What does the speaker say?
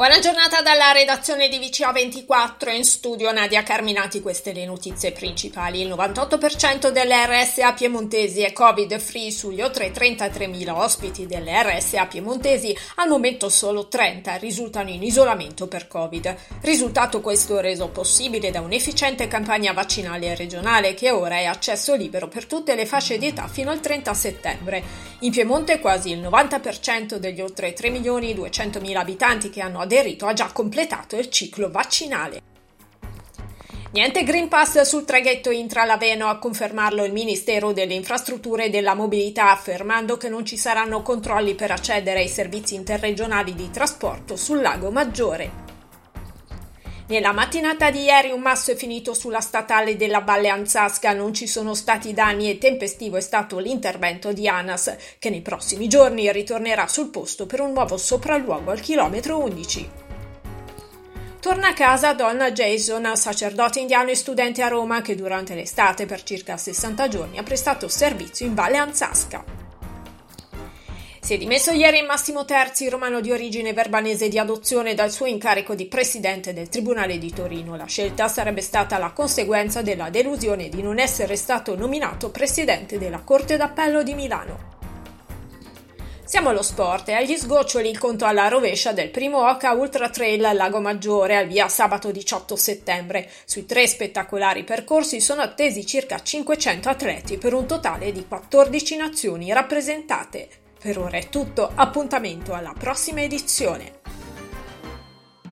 Buona giornata dalla redazione di VCA24, in studio Nadia Carminati, queste le notizie principali. Il 98% delle RSA piemontesi è covid-free sugli oltre 33.000 ospiti delle RSA piemontesi, al momento solo 30 risultano in isolamento per covid. Risultato questo reso possibile da un'efficiente campagna vaccinale regionale che ora è accesso libero per tutte le fasce di età fino al 30 settembre. In Piemonte quasi il 90% degli oltre 3.200.000 abitanti che hanno aderito ha già completato il ciclo vaccinale. Niente Green Pass sul traghetto Intra-Laveno a confermarlo il Ministero delle Infrastrutture e della Mobilità, affermando che non ci saranno controlli per accedere ai servizi interregionali di trasporto sul Lago Maggiore. Nella mattinata di ieri un masso è finito sulla statale della Valle Anzasca, non ci sono stati danni e tempestivo è stato l'intervento di ANAS, che nei prossimi giorni ritornerà sul posto per un nuovo sopralluogo al chilometro 11. Torna a casa donna Jason, sacerdote indiano e studente a Roma che durante l'estate per circa 60 giorni ha prestato servizio in Valle Anzasca. È dimesso ieri Massimo Terzi, romano di origine verbanese di adozione, dal suo incarico di presidente del Tribunale di Torino. La scelta sarebbe stata la conseguenza della delusione di non essere stato nominato presidente della Corte d'Appello di Milano. Siamo allo sport e agli sgoccioli il conto alla rovescia del primo Oca Ultra Trail al Lago Maggiore al via sabato 18 settembre. Sui tre spettacolari percorsi sono attesi circa 500 atleti per un totale di 14 nazioni rappresentate. Per ora è tutto, appuntamento alla prossima edizione.